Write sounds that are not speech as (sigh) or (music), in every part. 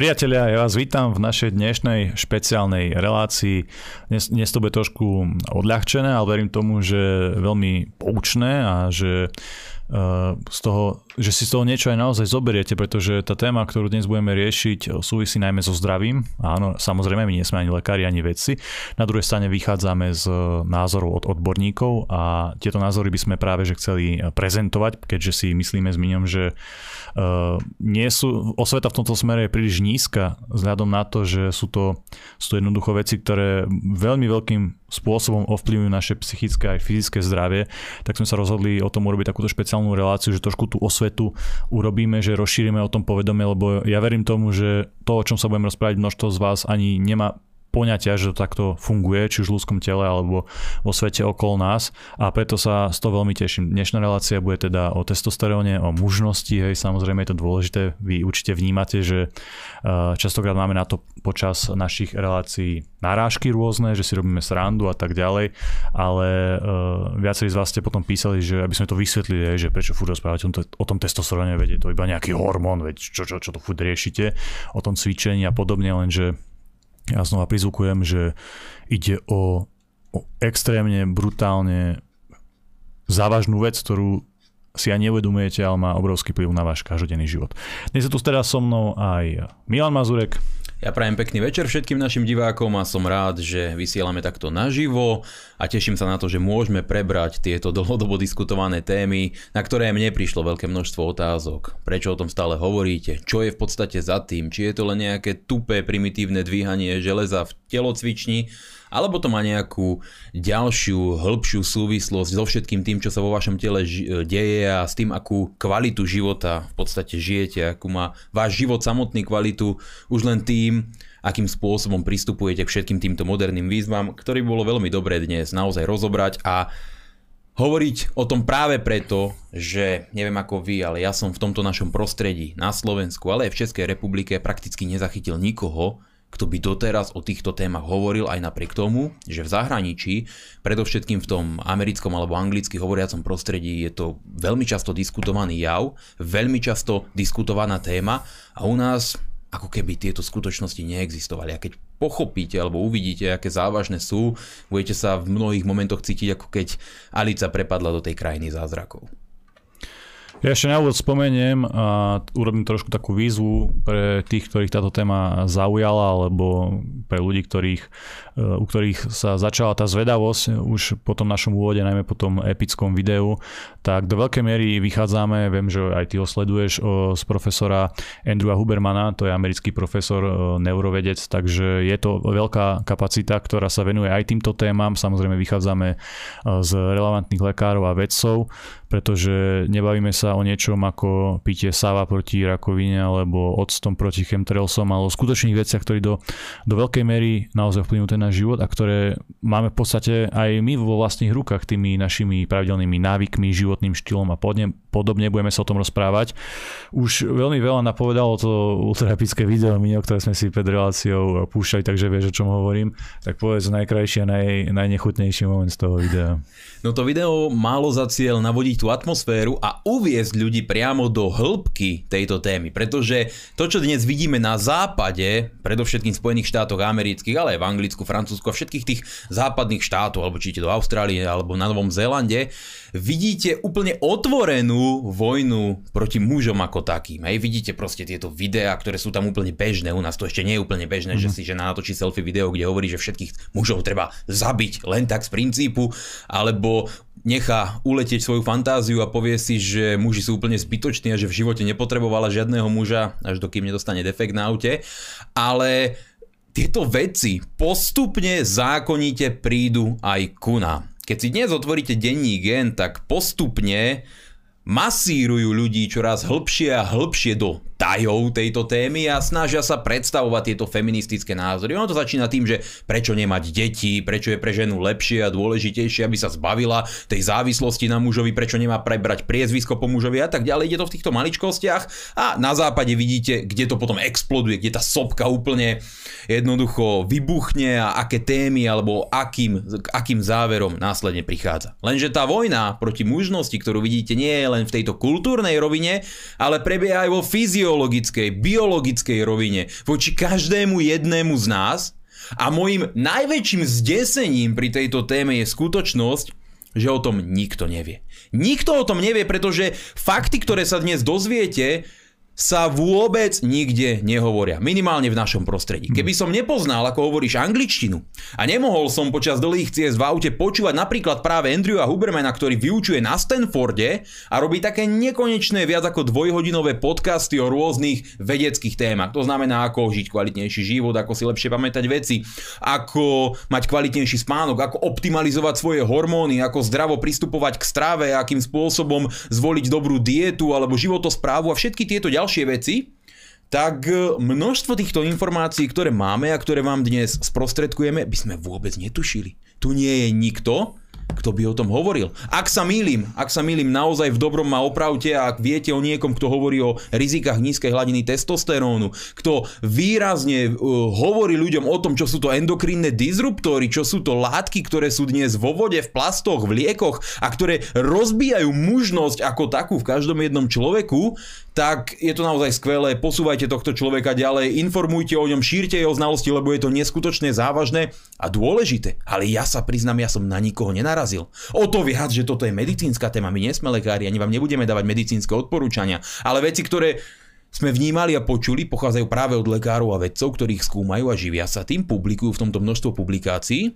Priatelia, ja vás vítam v našej dnešnej špeciálnej relácii. Dnes, dnes to bude trošku odľahčené, ale verím tomu, že veľmi poučné a že z toho že si z toho niečo aj naozaj zoberiete, pretože tá téma, ktorú dnes budeme riešiť, súvisí najmä so zdravím. Áno, samozrejme, my nie sme ani lekári, ani vedci. Na druhej strane vychádzame z názorov od odborníkov a tieto názory by sme práve že chceli prezentovať, keďže si myslíme s Miňom, že uh, nie sú, osveta v tomto smere je príliš nízka, vzhľadom na to, že sú to, sú to jednoducho veci, ktoré veľmi veľkým spôsobom ovplyvňujú naše psychické aj fyzické zdravie, tak sme sa rozhodli o tom urobiť takúto špeciálnu reláciu, že trošku tú osvetu urobíme, že rozšírime o tom povedomie, lebo ja verím tomu, že to, o čom sa budeme rozprávať, množstvo z vás ani nemá poňatia, že to takto funguje, či už v ľudskom tele alebo vo svete okolo nás. A preto sa z toho veľmi teším. Dnešná relácia bude teda o testosteróne, o mužnosti, hej, samozrejme je to dôležité, vy určite vnímate, že uh, častokrát máme na to počas našich relácií narážky rôzne, že si robíme srandu a tak ďalej, ale uh, viacerí z vás ste potom písali, že aby sme to vysvetlili, že prečo furt tom, o tom testosteróne, veď je to iba nejaký hormón, veď čo, čo, čo to furt riešite, o tom cvičení a podobne, lenže ja znova prizvukujem, že ide o, o extrémne brutálne závažnú vec, ktorú si aj neuvedomujete, ale má obrovský vplyv na váš každodenný život. Dnes je tu teda so mnou aj Milan Mazurek. Ja prajem pekný večer všetkým našim divákom a som rád, že vysielame takto naživo a teším sa na to, že môžeme prebrať tieto dlhodobo diskutované témy, na ktoré mne prišlo veľké množstvo otázok. Prečo o tom stále hovoríte? Čo je v podstate za tým? Či je to len nejaké tupé primitívne dvíhanie železa v telocvični? Alebo to má nejakú ďalšiu, hĺbšiu súvislosť so všetkým tým, čo sa vo vašom tele deje a s tým, akú kvalitu života v podstate žijete, akú má váš život samotný kvalitu už len tým, akým spôsobom pristupujete k všetkým týmto moderným výzvam, ktorý bolo veľmi dobré dnes naozaj rozobrať a hovoriť o tom práve preto, že neviem ako vy, ale ja som v tomto našom prostredí na Slovensku, ale aj v Českej republike prakticky nezachytil nikoho, kto by doteraz o týchto témach hovoril aj napriek tomu, že v zahraničí, predovšetkým v tom americkom alebo anglicky hovoriacom prostredí je to veľmi často diskutovaný jav, veľmi často diskutovaná téma a u nás ako keby tieto skutočnosti neexistovali. A keď pochopíte alebo uvidíte, aké závažné sú, budete sa v mnohých momentoch cítiť, ako keď Alica prepadla do tej krajiny zázrakov. Ja ešte na úvod spomeniem a urobím trošku takú výzvu pre tých, ktorých táto téma zaujala, alebo pre ľudí, ktorých, u ktorých sa začala tá zvedavosť už po tom našom úvode, najmä po tom epickom videu, tak do veľkej miery vychádzame, viem, že aj ty ho sleduješ, z profesora Andrewa Hubermana, to je americký profesor, neurovedec, takže je to veľká kapacita, ktorá sa venuje aj týmto témam, samozrejme vychádzame z relevantných lekárov a vedcov, pretože nebavíme sa o niečom ako pitie sáva proti rakovine alebo octom proti chemtrailsom, ale o skutočných veciach, ktoré do, do veľkej mery naozaj vplyvnú ten náš život a ktoré máme v podstate aj my vo vlastných rukách tými našimi pravidelnými návykmi, životným štýlom a podobne, podobne budeme sa o tom rozprávať. Už veľmi veľa napovedalo to ultraepické video, o ktoré sme si pred reláciou púšťali, takže vieš, o čom hovorím. Tak povedz najkrajší a naj, najnechutnejší moment z toho videa. No to video málo za cieľ navodiť tú atmosféru a uviezť ľudí priamo do hĺbky tejto témy, pretože to, čo dnes vidíme na západe, predovšetkým v Spojených štátoch amerických, ale aj v Anglicku, Francúzsku a všetkých tých západných štátov, alebo či do Austrálie alebo na Novom Zélande, vidíte úplne otvorenú vojnu proti mužom ako takým. Hej, vidíte proste tieto videá, ktoré sú tam úplne bežné, u nás to ešte nie je úplne bežné, mm-hmm. že mhm. si žena natočí selfie video, kde hovorí, že všetkých mužov treba zabiť len tak z princípu, alebo nechá uletieť svoju fantáziu a povie si, že muži sú úplne zbytoční a že v živote nepotrebovala žiadneho muža, až dokým nedostane defekt na aute. Ale tieto veci postupne zákonite prídu aj ku nám. Keď si dnes otvoríte denní gen, tak postupne masírujú ľudí čoraz hlbšie a hlbšie do tajov tejto témy a snažia sa predstavovať tieto feministické názory. Ono to začína tým, že prečo nemať deti, prečo je pre ženu lepšie a dôležitejšie, aby sa zbavila tej závislosti na mužovi, prečo nemá prebrať priezvisko po mužovi a tak ďalej. Ide to v týchto maličkostiach a na západe vidíte, kde to potom exploduje, kde tá sopka úplne jednoducho vybuchne a aké témy alebo akým, akým záverom následne prichádza. Lenže tá vojna proti mužnosti, ktorú vidíte, nie je len v tejto kultúrnej rovine, ale prebieha aj vo fyzio ideologickej, biologickej rovine voči každému jednému z nás a môjim najväčším zdesením pri tejto téme je skutočnosť, že o tom nikto nevie. Nikto o tom nevie, pretože fakty, ktoré sa dnes dozviete, sa vôbec nikde nehovoria. Minimálne v našom prostredí. Keby som nepoznal, ako hovoríš angličtinu a nemohol som počas dlhých ciest v aute počúvať napríklad práve Andrewa Hubermana, ktorý vyučuje na Stanforde a robí také nekonečné viac ako dvojhodinové podcasty o rôznych vedeckých témach. To znamená, ako žiť kvalitnejší život, ako si lepšie pamätať veci, ako mať kvalitnejší spánok, ako optimalizovať svoje hormóny, ako zdravo pristupovať k strave, akým spôsobom zvoliť dobrú dietu alebo životosprávu a všetky tieto ďalšie ďalšie veci, tak e, množstvo týchto informácií, ktoré máme a ktoré vám dnes sprostredkujeme, by sme vôbec netušili. Tu nie je nikto, kto by o tom hovoril. Ak sa mýlim, ak sa mýlim naozaj v dobrom ma opravte a ak viete o niekom, kto hovorí o rizikách nízkej hladiny testosterónu, kto výrazne uh, hovorí ľuďom o tom, čo sú to endokrinné disruptory, čo sú to látky, ktoré sú dnes vo vode, v plastoch, v liekoch a ktoré rozbijajú mužnosť ako takú v každom jednom človeku, tak je to naozaj skvelé. Posúvajte tohto človeka ďalej, informujte o ňom, šírte jeho znalosti, lebo je to neskutočne závažné a dôležité. Ale ja sa priznám, ja som na nikoho nenarazil. O to viac, že toto je medicínska téma, my nie sme lekári, ani vám nebudeme dávať medicínske odporúčania, ale veci, ktoré sme vnímali a počuli, pochádzajú práve od lekárov a vedcov, ktorých skúmajú a živia sa tým, publikujú v tomto množstvo publikácií.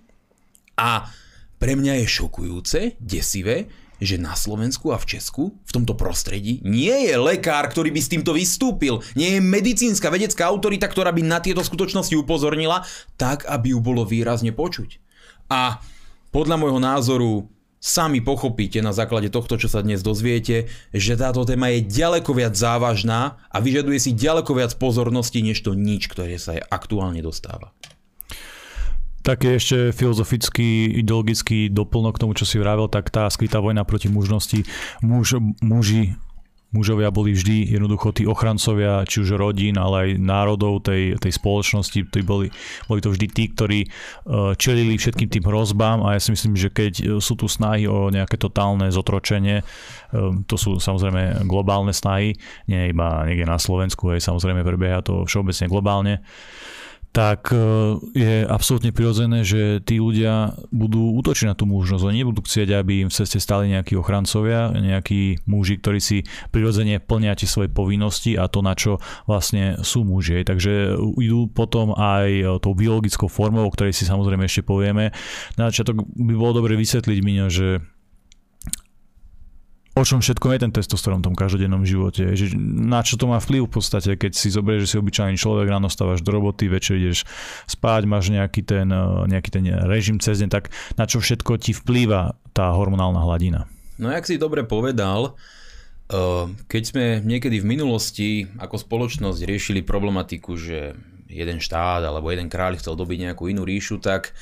A pre mňa je šokujúce, desivé, že na Slovensku a v Česku, v tomto prostredí, nie je lekár, ktorý by s týmto vystúpil. Nie je medicínska vedecká autorita, ktorá by na tieto skutočnosti upozornila, tak, aby ju bolo výrazne počuť. A podľa môjho názoru sami pochopíte na základe tohto, čo sa dnes dozviete, že táto téma je ďaleko viac závažná a vyžaduje si ďaleko viac pozornosti, než to nič, ktoré sa aktuálne dostáva. Taký ešte filozofický, ideologický doplnok k tomu, čo si vravel, tak tá skrytá vojna proti mužnosti. Muž, muži, mužovia boli vždy jednoducho tí ochrancovia, či už rodín, ale aj národov tej, tej spoločnosti. To boli, boli to vždy tí, ktorí e, čelili všetkým tým hrozbám a ja si myslím, že keď sú tu snahy o nejaké totálne zotročenie, e, to sú samozrejme globálne snahy, nie iba niekde na Slovensku, aj samozrejme prebieha to všeobecne globálne, tak e, je absolútne prirodzené, že tí ľudia budú útočiť na tú mužnosť. Oni nebudú chcieť, aby im v ceste stali nejakí ochrancovia, nejakí muži, ktorí si prirodzene plnia tie svoje povinnosti a to, na čo vlastne sú muži. Takže idú potom aj tou biologickou formou, o ktorej si samozrejme ešte povieme. Na začiatok by bolo dobre vysvetliť, Miňo, že o čom všetko je ten testosterón v tom každodennom živote. Že na čo to má vplyv v podstate, keď si zoberieš, že si obyčajný človek, ráno stávaš do roboty, večer ideš spať, máš nejaký ten, eh, nejaký ten režim cez deň, tak na čo všetko ti vplýva tá hormonálna hladina? No jak si dobre povedal, eh, keď sme niekedy v minulosti ako spoločnosť riešili problematiku, že jeden štát alebo jeden kráľ chcel dobiť nejakú inú ríšu, tak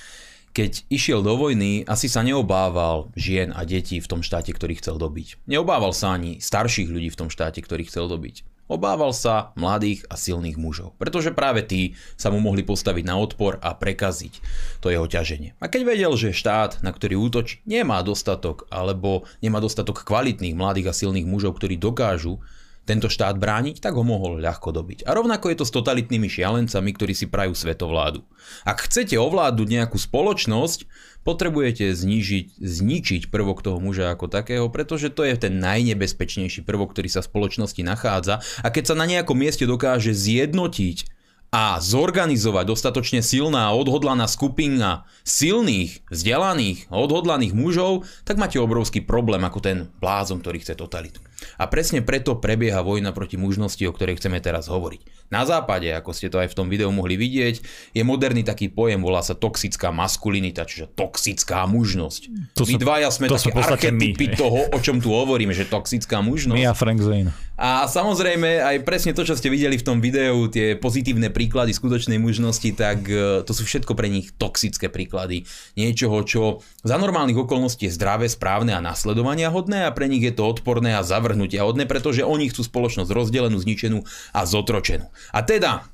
keď išiel do vojny, asi sa neobával žien a detí v tom štáte, ktorý chcel dobiť. Neobával sa ani starších ľudí v tom štáte, ktorý chcel dobiť. Obával sa mladých a silných mužov, pretože práve tí sa mu mohli postaviť na odpor a prekaziť to jeho ťaženie. A keď vedel, že štát, na ktorý útočí, nemá dostatok alebo nemá dostatok kvalitných mladých a silných mužov, ktorí dokážu tento štát brániť, tak ho mohol ľahko dobiť. A rovnako je to s totalitnými šialencami, ktorí si prajú svetovládu. Ak chcete ovládnuť nejakú spoločnosť, potrebujete znižiť, zničiť prvok toho muža ako takého, pretože to je ten najnebezpečnejší prvok, ktorý sa v spoločnosti nachádza. A keď sa na nejakom mieste dokáže zjednotiť a zorganizovať dostatočne silná a odhodlaná skupina silných, vzdelaných, odhodlaných mužov, tak máte obrovský problém ako ten blázon, ktorý chce totalitu. A presne preto prebieha vojna proti mužnosti, o ktorej chceme teraz hovoriť. Na západe, ako ste to aj v tom videu mohli vidieť, je moderný taký pojem, volá sa toxická maskulinita, čiže toxická mužnosť. To my dvaja sme to také archetypy my. toho, o čom tu hovoríme, že toxická mužnosť. My a Frank Zane. A samozrejme aj presne to, čo ste videli v tom videu, tie pozitívne príklady skutočnej mužnosti, tak e, to sú všetko pre nich toxické príklady. Niečoho, čo za normálnych okolností je zdravé, správne a nasledovania hodné a pre nich je to odporné a zavrhnutia hodné, pretože oni chcú spoločnosť rozdelenú, zničenú a zotročenú. A teda,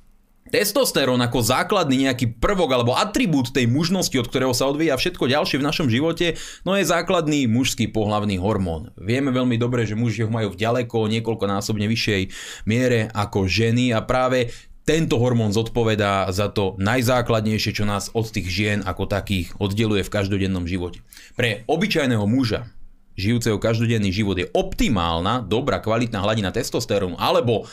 Testosterón ako základný nejaký prvok alebo atribút tej mužnosti, od ktorého sa odvíja všetko ďalšie v našom živote, no je základný mužský pohlavný hormón. Vieme veľmi dobre, že muži ho majú v ďaleko niekoľkonásobne vyššej miere ako ženy a práve tento hormón zodpovedá za to najzákladnejšie, čo nás od tých žien ako takých oddeluje v každodennom živote. Pre obyčajného muža, žijúceho každodenný život je optimálna, dobrá, kvalitná hladina testosterónu alebo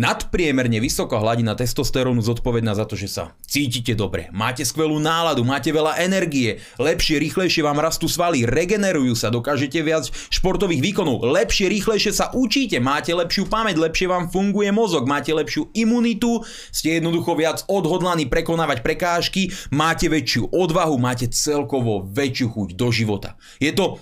nadpriemerne vysoká hladina testosterónu zodpovedná za to, že sa cítite dobre, máte skvelú náladu, máte veľa energie, lepšie, rýchlejšie vám rastú svaly, regenerujú sa, dokážete viac športových výkonov, lepšie, rýchlejšie sa učíte, máte lepšiu pamäť, lepšie vám funguje mozog, máte lepšiu imunitu, ste jednoducho viac odhodlaní prekonávať prekážky, máte väčšiu odvahu, máte celkovo väčšiu chuť do života. Je to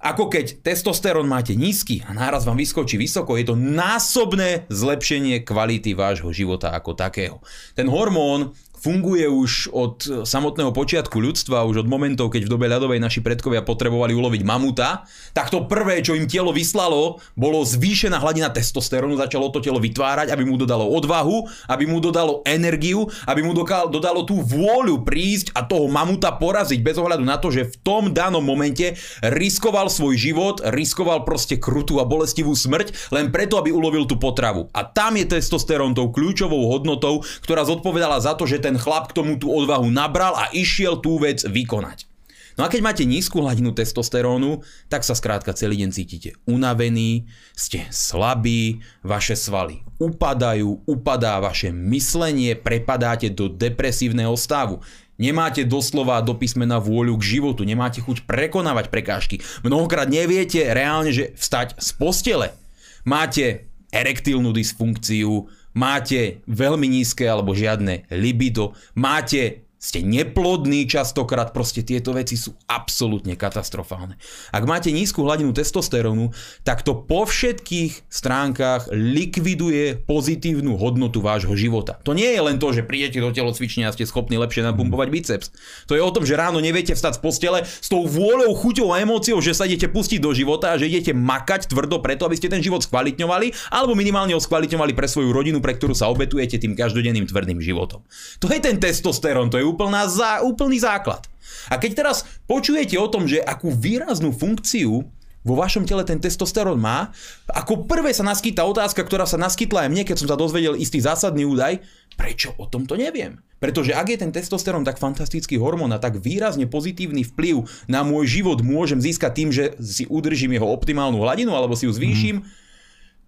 ako keď testosterón máte nízky a náraz vám vyskočí vysoko, je to násobné zlepšenie kvality vášho života ako takého. Ten hormón funguje už od samotného počiatku ľudstva, už od momentov, keď v dobe ľadovej naši predkovia potrebovali uloviť mamuta, tak to prvé, čo im telo vyslalo, bolo zvýšená hladina testosterónu, začalo to telo vytvárať, aby mu dodalo odvahu, aby mu dodalo energiu, aby mu dodalo tú vôľu prísť a toho mamuta poraziť bez ohľadu na to, že v tom danom momente riskoval svoj život, riskoval proste krutú a bolestivú smrť, len preto, aby ulovil tú potravu. A tam je testosterón tou kľúčovou hodnotou, ktorá zodpovedala za to, že ten ten chlap k tomu tú odvahu nabral a išiel tú vec vykonať. No a keď máte nízku hladinu testosterónu, tak sa skrátka celý deň cítite unavení, ste slabí, vaše svaly upadajú, upadá vaše myslenie, prepadáte do depresívneho stavu. Nemáte doslova do písmena vôľu k životu, nemáte chuť prekonávať prekážky. Mnohokrát neviete reálne, že vstať z postele. Máte erektilnú dysfunkciu, máte veľmi nízke alebo žiadne libido, máte ste neplodní častokrát, proste tieto veci sú absolútne katastrofálne. Ak máte nízku hladinu testosterónu, tak to po všetkých stránkach likviduje pozitívnu hodnotu vášho života. To nie je len to, že prídete do telocvične a ste schopní lepšie napumpovať biceps. To je o tom, že ráno neviete vstať z postele s tou vôľou, chuťou a emóciou, že sa idete pustiť do života a že idete makať tvrdo preto, aby ste ten život skvalitňovali, alebo minimálne ho skvalitňovali pre svoju rodinu, pre ktorú sa obetujete tým každodenným tvrdým životom. To je ten testosterón, to je úplná zá, úplný základ. A keď teraz počujete o tom, že akú výraznú funkciu vo vašom tele ten testosterón má, ako prvé sa naskytá otázka, ktorá sa naskytla aj mne, keď som sa dozvedel istý zásadný údaj, prečo o tomto neviem? Pretože ak je ten testosterón tak fantastický hormón a tak výrazne pozitívny vplyv na môj život môžem získať tým, že si udržím jeho optimálnu hladinu alebo si ju zvýšim, mm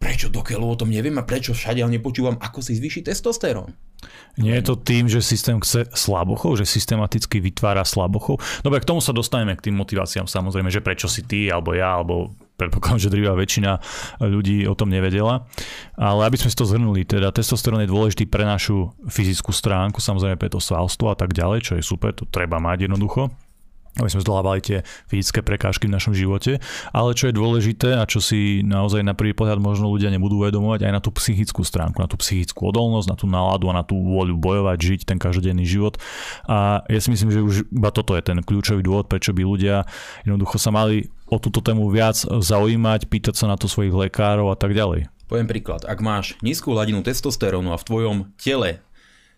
prečo dokeľu o tom neviem a prečo všade nepočúvam, ako si zvýšiť testosterón. Nie je to tým, že systém chce slabochov, že systematicky vytvára slabochov? Dobre, k tomu sa dostaneme, k tým motiváciám samozrejme, že prečo si ty, alebo ja, alebo predpokladám, že drvá väčšina ľudí o tom nevedela. Ale aby sme si to zhrnuli, teda testosterón je dôležitý pre našu fyzickú stránku, samozrejme pre to svalstvo a tak ďalej, čo je super, to treba mať jednoducho aby sme zdolávali tie fyzické prekážky v našom živote. Ale čo je dôležité a čo si naozaj na prvý pohľad možno ľudia nebudú uvedomovať, aj na tú psychickú stránku, na tú psychickú odolnosť, na tú náladu a na tú vôľu bojovať, žiť ten každodenný život. A ja si myslím, že už iba toto je ten kľúčový dôvod, prečo by ľudia jednoducho sa mali o túto tému viac zaujímať, pýtať sa na to svojich lekárov a tak ďalej. Poviem príklad, ak máš nízku hladinu testosterónu a v tvojom tele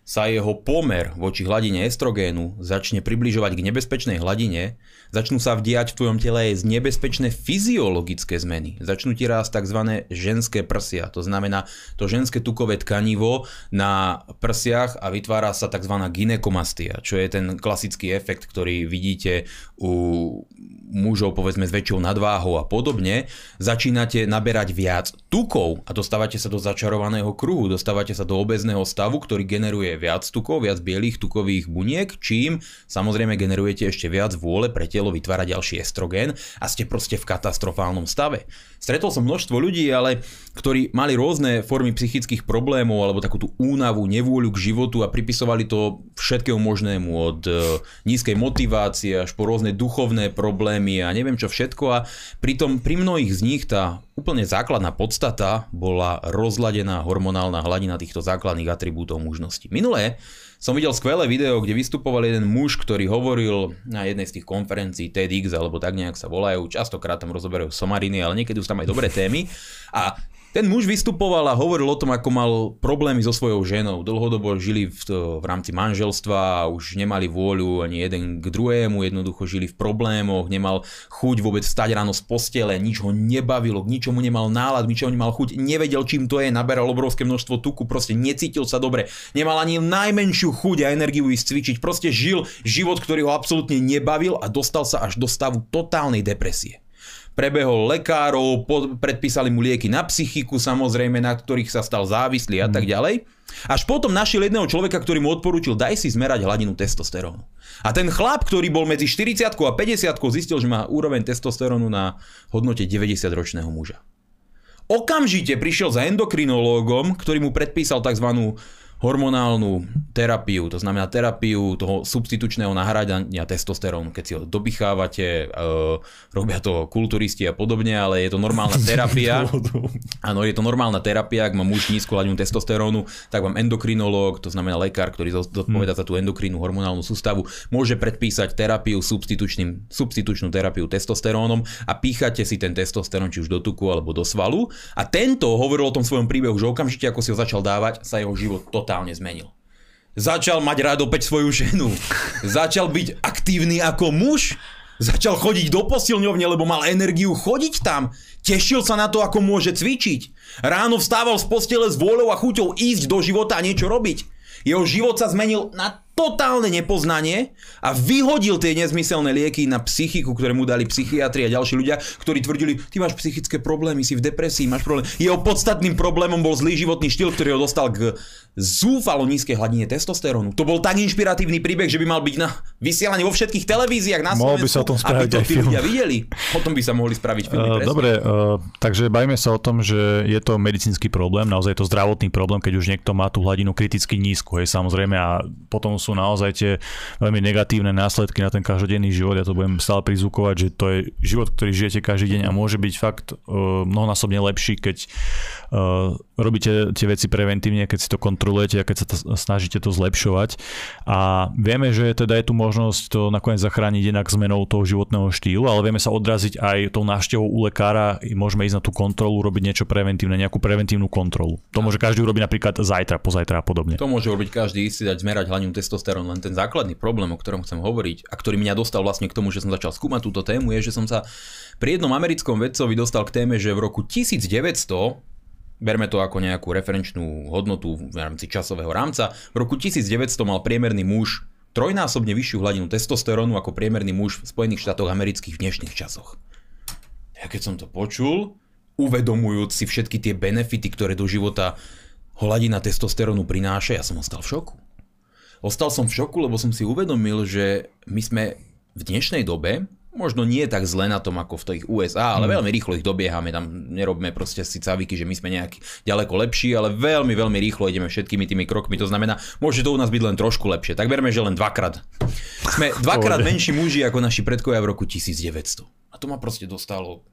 sa jeho pomer voči hladine estrogénu začne približovať k nebezpečnej hladine, začnú sa vdiať v tvojom tele aj nebezpečné fyziologické zmeny. Začnú ti rásť tzv. ženské prsia, to znamená to ženské tukové tkanivo na prsiach a vytvára sa tzv. ginekomastia, čo je ten klasický efekt, ktorý vidíte u mužov povedzme s väčšou nadváhou a podobne. Začínate naberať viac tukov a dostávate sa do začarovaného kruhu, dostávate sa do obezného stavu, ktorý generuje viac tukov, viac bielých tukových buniek, čím samozrejme generujete ešte viac vôle pre telo vytvárať ďalší estrogén a ste proste v katastrofálnom stave. Stretol som množstvo ľudí, ale ktorí mali rôzne formy psychických problémov alebo takú tú únavu, nevôľu k životu a pripisovali to všetkému možnému od e, nízkej motivácie až po rôzne duchovné problémy a neviem čo všetko a pritom pri mnohých z nich tá úplne základná podstata bola rozladená hormonálna hladina týchto základných atribútov mužnosti. Minulé som videl skvelé video, kde vystupoval jeden muž, ktorý hovoril na jednej z tých konferencií TEDx, alebo tak nejak sa volajú, častokrát tam rozoberajú somariny, ale niekedy sú tam aj dobré témy. A Ten muž vystupoval a hovoril o tom, ako mal problémy so svojou ženou. Dlhodobo žili v, to, v rámci manželstva už nemali vôľu ani jeden k druhému, jednoducho žili v problémoch, nemal chuť vôbec stať ráno z postele, nič ho nebavilo, k ničomu nemal nálad, ničomu nemal chuť, nevedel čím to je, naberal obrovské množstvo tuku, proste necítil sa dobre, nemal ani najmenšiu chuť a energiu ísť cvičiť, proste žil život, ktorý ho absolútne nebavil a dostal sa až do stavu totálnej depresie prebehol lekárov, predpísali mu lieky na psychiku, samozrejme, na ktorých sa stal závislý a tak mhm. ďalej. Až potom našiel jedného človeka, ktorý mu odporúčil, daj si zmerať hladinu testosterónu. A ten chlap, ktorý bol medzi 40 a 50 zistil, že má úroveň testosterónu na hodnote 90-ročného muža. Okamžite prišiel za endokrinológom, ktorý mu predpísal tzv hormonálnu terapiu, to znamená terapiu toho substitučného nahradania testosterónu, keď si ho dobichávate, uh, robia to kulturisti a podobne, ale je to normálna (laughs) terapia. Áno, je to normálna terapia, ak má muž nízku hladinu testosterónu, tak vám endokrinológ, to znamená lekár, ktorý zodpoveda hmm. za tú endokrínnu hormonálnu sústavu, môže predpísať terapiu substitučným, substitučnú terapiu testosterónom a píchate si ten testosterón či už do tuku alebo do svalu. A tento hovoril o tom svojom príbehu, že okamžite ako si ho začal dávať, sa jeho život totálne zmenil. Začal mať rád opäť svoju ženu. Začal byť aktívny ako muž. Začal chodiť do posilňovne, lebo mal energiu chodiť tam. Tešil sa na to, ako môže cvičiť. Ráno vstával z postele s vôľou a chuťou ísť do života a niečo robiť. Jeho život sa zmenil na totálne nepoznanie a vyhodil tie nezmyselné lieky na psychiku, ktoré mu dali psychiatri a ďalší ľudia, ktorí tvrdili, ty máš psychické problémy, si v depresii, máš problém. Jeho podstatným problémom bol zlý životný štýl, ktorý ho dostal k zúfalo nízkej hladine testosterónu. To bol tak inšpiratívny príbeh, že by mal byť na vysielaní vo všetkých televíziách na Slovensku, by sa o tom spraviť aby to tí ľudia videli. Potom by sa mohli spraviť filmy. Uh, dobre, uh, takže bajme sa o tom, že je to medicínsky problém, naozaj je to zdravotný problém, keď už niekto má tú hladinu kriticky nízku, hej, samozrejme, a potom sú naozaj tie veľmi negatívne následky na ten každodenný život. Ja to budem stále prizvukovať, že to je život, ktorý žijete každý deň a môže byť fakt uh, mnohonásobne lepší, keď uh, robíte tie veci preventívne, keď si to kontrolujete a keď sa to, snažíte to zlepšovať. A vieme, že teda je tu možnosť to nakoniec zachrániť inak zmenou toho životného štýlu, ale vieme sa odraziť aj tou návštevou u lekára, môžeme ísť na tú kontrolu, robiť niečo preventívne, nejakú preventívnu kontrolu. To môže každý urobiť napríklad zajtra, pozajtra a podobne. To môže robiť každý, si dať zmerať hladinu testosterónu, len ten základný problém, o ktorom chcem hovoriť a ktorý mňa dostal vlastne k tomu, že som začal skúmať túto tému, je, že som sa pri jednom americkom vedcovi dostal k téme, že v roku 1900 Berme to ako nejakú referenčnú hodnotu v rámci časového rámca. V roku 1900 mal priemerný muž trojnásobne vyššiu hladinu testosterónu ako priemerný muž v Spojených štátoch amerických v dnešných časoch. Ja keď som to počul, uvedomujúc si všetky tie benefity, ktoré do života hladina testosterónu prináša, ja som ostal v šoku. Ostal som v šoku, lebo som si uvedomil, že my sme v dnešnej dobe možno nie tak zle na tom ako v tých USA, ale mm. veľmi rýchlo ich dobiehame, tam nerobme proste si caviky, že my sme nejaký ďaleko lepší, ale veľmi, veľmi rýchlo ideme všetkými tými krokmi, to znamená, môže to u nás byť len trošku lepšie, tak verme, že len dvakrát. Sme dvakrát menší muži ako naši predkovia v roku 1900. A to ma proste dostalo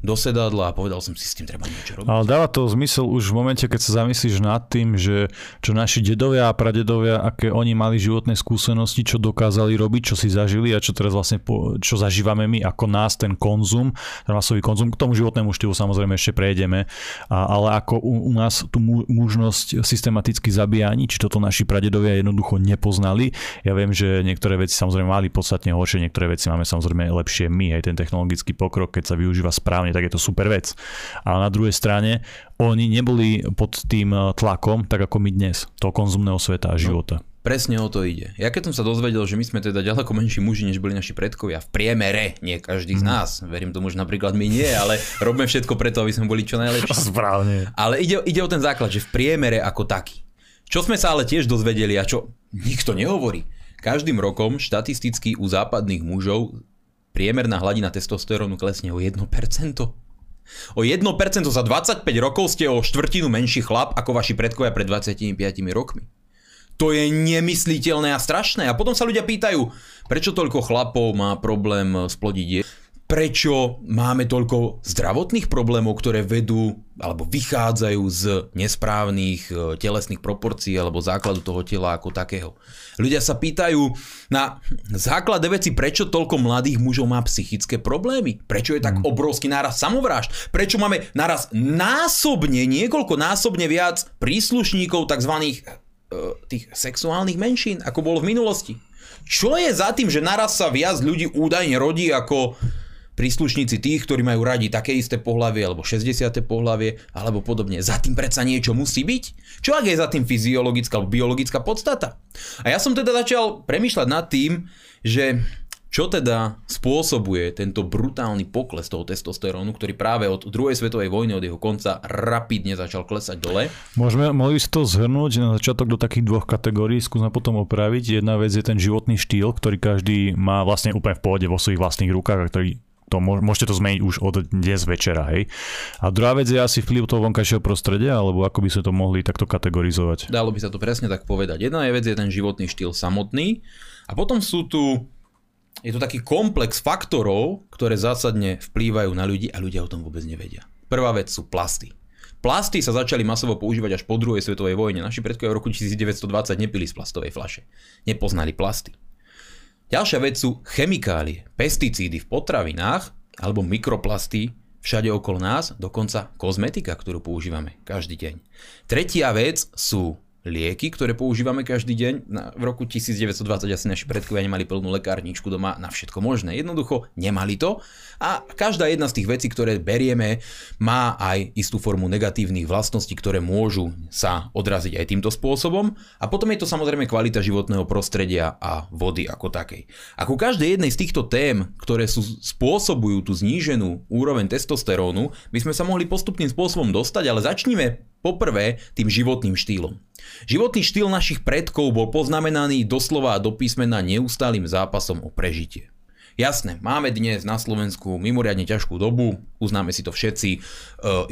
do sedadla a povedal som si, s tým treba niečo robiť. Ale dáva to zmysel už v momente, keď sa zamyslíš nad tým, že čo naši dedovia a pradedovia, aké oni mali životné skúsenosti, čo dokázali robiť, čo si zažili a čo teraz vlastne po, čo zažívame my ako nás ten konzum, ten masový konzum, k tomu životnému štýlu samozrejme ešte prejdeme, a, ale ako u, u nás tú možnosť systematicky zabíjani, či toto naši pradedovia jednoducho nepoznali. Ja viem, že niektoré veci samozrejme mali podstatne horšie, niektoré veci máme samozrejme lepšie my, aj ten technologický pokrok, keď sa využíva správne správne, tak je to super vec. Ale na druhej strane, oni neboli pod tým eh, tlakom, tak ako my dnes, toho konzumného sveta a no, života. No. Presne o to ide. Ja keď som sa dozvedel, že my sme teda ďaleko menší muži, než boli naši predkovia, v priemere, nie každý z mhm. nás, verím tomu, že napríklad my nie, ale (laughs) robíme všetko preto, aby sme boli čo najlepší. (laughs) Správne. Ale ide, ide o ten základ, že v priemere ako taký. Čo sme sa ale tiež dozvedeli a čo nikto nehovorí. Každým rokom štatisticky u západných mužov priemerná hladina testosterónu klesne o 1%. O 1% za 25 rokov ste o štvrtinu menší chlap ako vaši predkovia pred 25 rokmi. To je nemysliteľné a strašné. A potom sa ľudia pýtajú, prečo toľko chlapov má problém splodiť prečo máme toľko zdravotných problémov, ktoré vedú alebo vychádzajú z nesprávnych e, telesných proporcií alebo základu toho tela ako takého. Ľudia sa pýtajú na základe veci, prečo toľko mladých mužov má psychické problémy? Prečo je tak mm. obrovský náraz samovrážd? Prečo máme naraz násobne, niekoľko násobne viac príslušníkov tzv. E, tých sexuálnych menšín, ako bolo v minulosti? Čo je za tým, že naraz sa viac ľudí údajne rodí ako príslušníci tých, ktorí majú radi také isté pohlavie alebo 60. pohlavie alebo podobne. Za tým predsa niečo musí byť? Čo ak je za tým fyziologická alebo biologická podstata? A ja som teda začal premýšľať nad tým, že čo teda spôsobuje tento brutálny pokles toho testosterónu, ktorý práve od druhej svetovej vojny, od jeho konca rapidne začal klesať dole? Môžeme, mohli si to zhrnúť na začiatok do takých dvoch kategórií, skúsme potom opraviť. Jedna vec je ten životný štýl, ktorý každý má vlastne úplne v pohode vo svojich vlastných rukách a ktorý to môžete to zmeniť už od dnes večera, hej. A druhá vec je asi vplyv toho vonkajšieho prostredia, alebo ako by sme to mohli takto kategorizovať. Dalo by sa to presne tak povedať. Jedna je vec je ten životný štýl samotný a potom sú tu je to taký komplex faktorov, ktoré zásadne vplývajú na ľudí a ľudia o tom vôbec nevedia. Prvá vec sú plasty. Plasty sa začali masovo používať až po druhej svetovej vojne. Naši predkovia v roku 1920 nepili z plastovej flaše. Nepoznali plasty. Ďalšia vec sú chemikálie, pesticídy v potravinách alebo mikroplasty všade okolo nás, dokonca kozmetika, ktorú používame každý deň. Tretia vec sú lieky, ktoré používame každý deň. v roku 1920 asi naši predkovia nemali plnú lekárničku doma na všetko možné. Jednoducho nemali to a každá jedna z tých vecí, ktoré berieme, má aj istú formu negatívnych vlastností, ktoré môžu sa odraziť aj týmto spôsobom. A potom je to samozrejme kvalita životného prostredia a vody ako takej. Ako každej jednej z týchto tém, ktoré sú, spôsobujú tú zníženú úroveň testosterónu, by sme sa mohli postupným spôsobom dostať, ale začníme Poprvé, tým životným štýlom. Životný štýl našich predkov bol poznamenaný doslova a do písmena neustálým zápasom o prežitie. Jasné, máme dnes na Slovensku mimoriadne ťažkú dobu, uznáme si to všetci, e,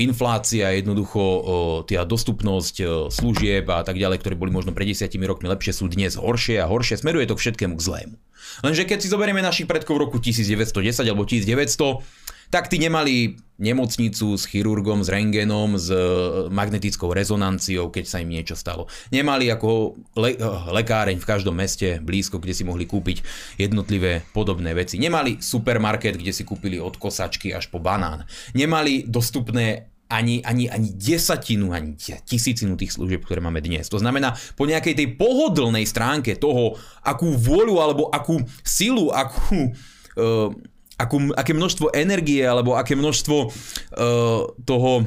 inflácia, jednoducho e, tá dostupnosť e, služieb a tak ďalej, ktoré boli možno pred desiatimi rokmi lepšie, sú dnes horšie a horšie, smeruje to k všetkému k zlému. Lenže keď si zoberieme našich predkov v roku 1910 alebo 1900, tak tí nemali nemocnicu s chirurgom, s rengenom, s e, magnetickou rezonanciou, keď sa im niečo stalo. Nemali ako le- e, lekáreň v každom meste blízko, kde si mohli kúpiť jednotlivé podobné veci. Nemali supermarket, kde si kúpili od kosačky až po banán. Nemali dostupné ani, ani, ani desatinu, ani tisícinu tých služieb, ktoré máme dnes. To znamená, po nejakej tej pohodlnej stránke toho, akú vôľu alebo akú silu, akú... Uh, akú, aké množstvo energie alebo aké množstvo uh, toho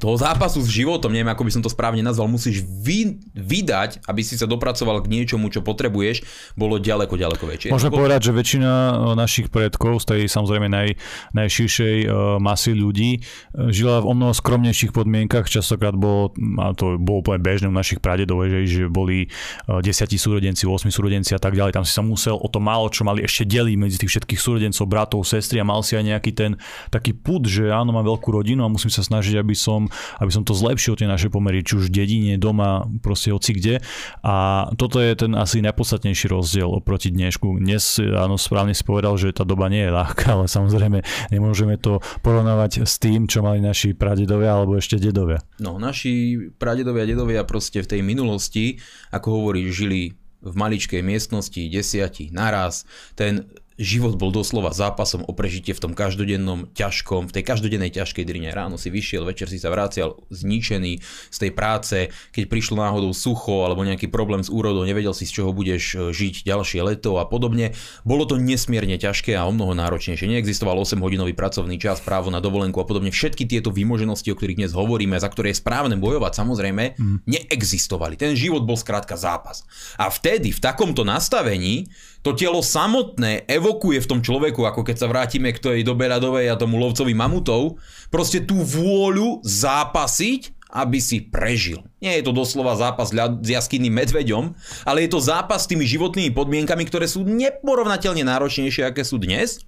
toho zápasu s životom, neviem ako by som to správne nazval, musíš vy, vydať, aby si sa dopracoval k niečomu, čo potrebuješ, bolo ďaleko, ďaleko väčšie. Môžeme povedať, že väčšina e, našich predkov z tej samozrejme naj, najširšej uh, masy ľudí uh, žila v o mnoho skromnejších podmienkach, častokrát bolo, a to bolo úplne bežné u našich pradedov, že, že boli desiatí súrodenci, 8 súrodenci a tak ďalej, tam si sa musel o to málo, čo mali ešte deliť medzi tých všetkých súrodencov, bratov, sestry a mal si aj nejaký ten taký put, že áno, mám veľkú rodinu a musím sa snažiť, aby som som, aby som to zlepšil, tie naše pomery, či už v dedine, doma, proste hoci kde. A toto je ten asi najpodstatnejší rozdiel oproti dnešku. Dnes, áno, správne si povedal, že tá doba nie je ľahká, ale samozrejme nemôžeme to porovnávať s tým, čo mali naši pradedovia alebo ešte dedovia. No, naši pradedovia, dedovia proste v tej minulosti, ako hovorí, žili v maličkej miestnosti, desiati, naraz. Ten život bol doslova zápasom o prežitie v tom každodennom ťažkom, v tej každodennej ťažkej drine. Ráno si vyšiel, večer si sa vracial zničený z tej práce, keď prišlo náhodou sucho alebo nejaký problém s úrodou, nevedel si z čoho budeš e, žiť ďalšie leto a podobne. Bolo to nesmierne ťažké a o mnoho náročnejšie. Neexistoval 8-hodinový pracovný čas, právo na dovolenku a podobne. Všetky tieto výmoženosti, o ktorých dnes hovoríme, za ktoré je správne bojovať, samozrejme, mm. neexistovali. Ten život bol skrátka zápas. A vtedy, v takomto nastavení, to telo samotné evokuje v tom človeku, ako keď sa vrátime k tej dobe ľadovej a tomu lovcovi mamutov, proste tú vôľu zápasiť, aby si prežil. Nie je to doslova zápas s jaskynným medveďom, ale je to zápas s tými životnými podmienkami, ktoré sú neporovnateľne náročnejšie, aké sú dnes.